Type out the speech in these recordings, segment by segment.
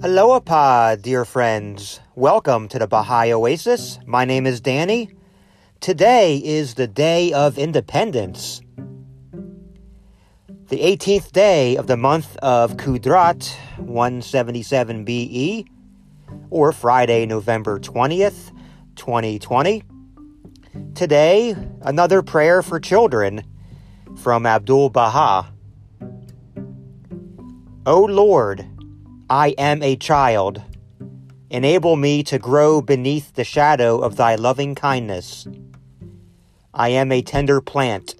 Aloha, dear friends. Welcome to the Baha'i Oasis. My name is Danny. Today is the Day of Independence. The 18th day of the month of Qudrat, 177 BE, or Friday, November 20th, 2020. Today, another prayer for children from Abdul Baha. O Lord, I am a child. Enable me to grow beneath the shadow of thy loving kindness. I am a tender plant.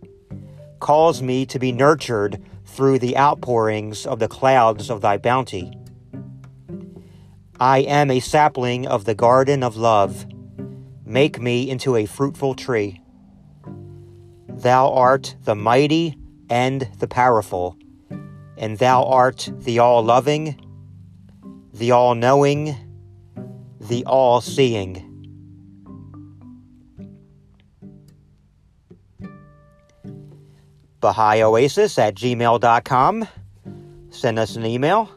Cause me to be nurtured through the outpourings of the clouds of thy bounty. I am a sapling of the garden of love. Make me into a fruitful tree. Thou art the mighty and the powerful, and thou art the all loving the all knowing, the all seeing. Oasis at gmail.com. Send us an email.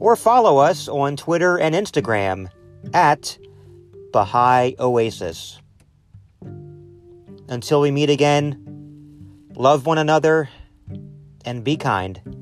Or follow us on Twitter and Instagram at Baha'i Oasis. Until we meet again, love one another and be kind.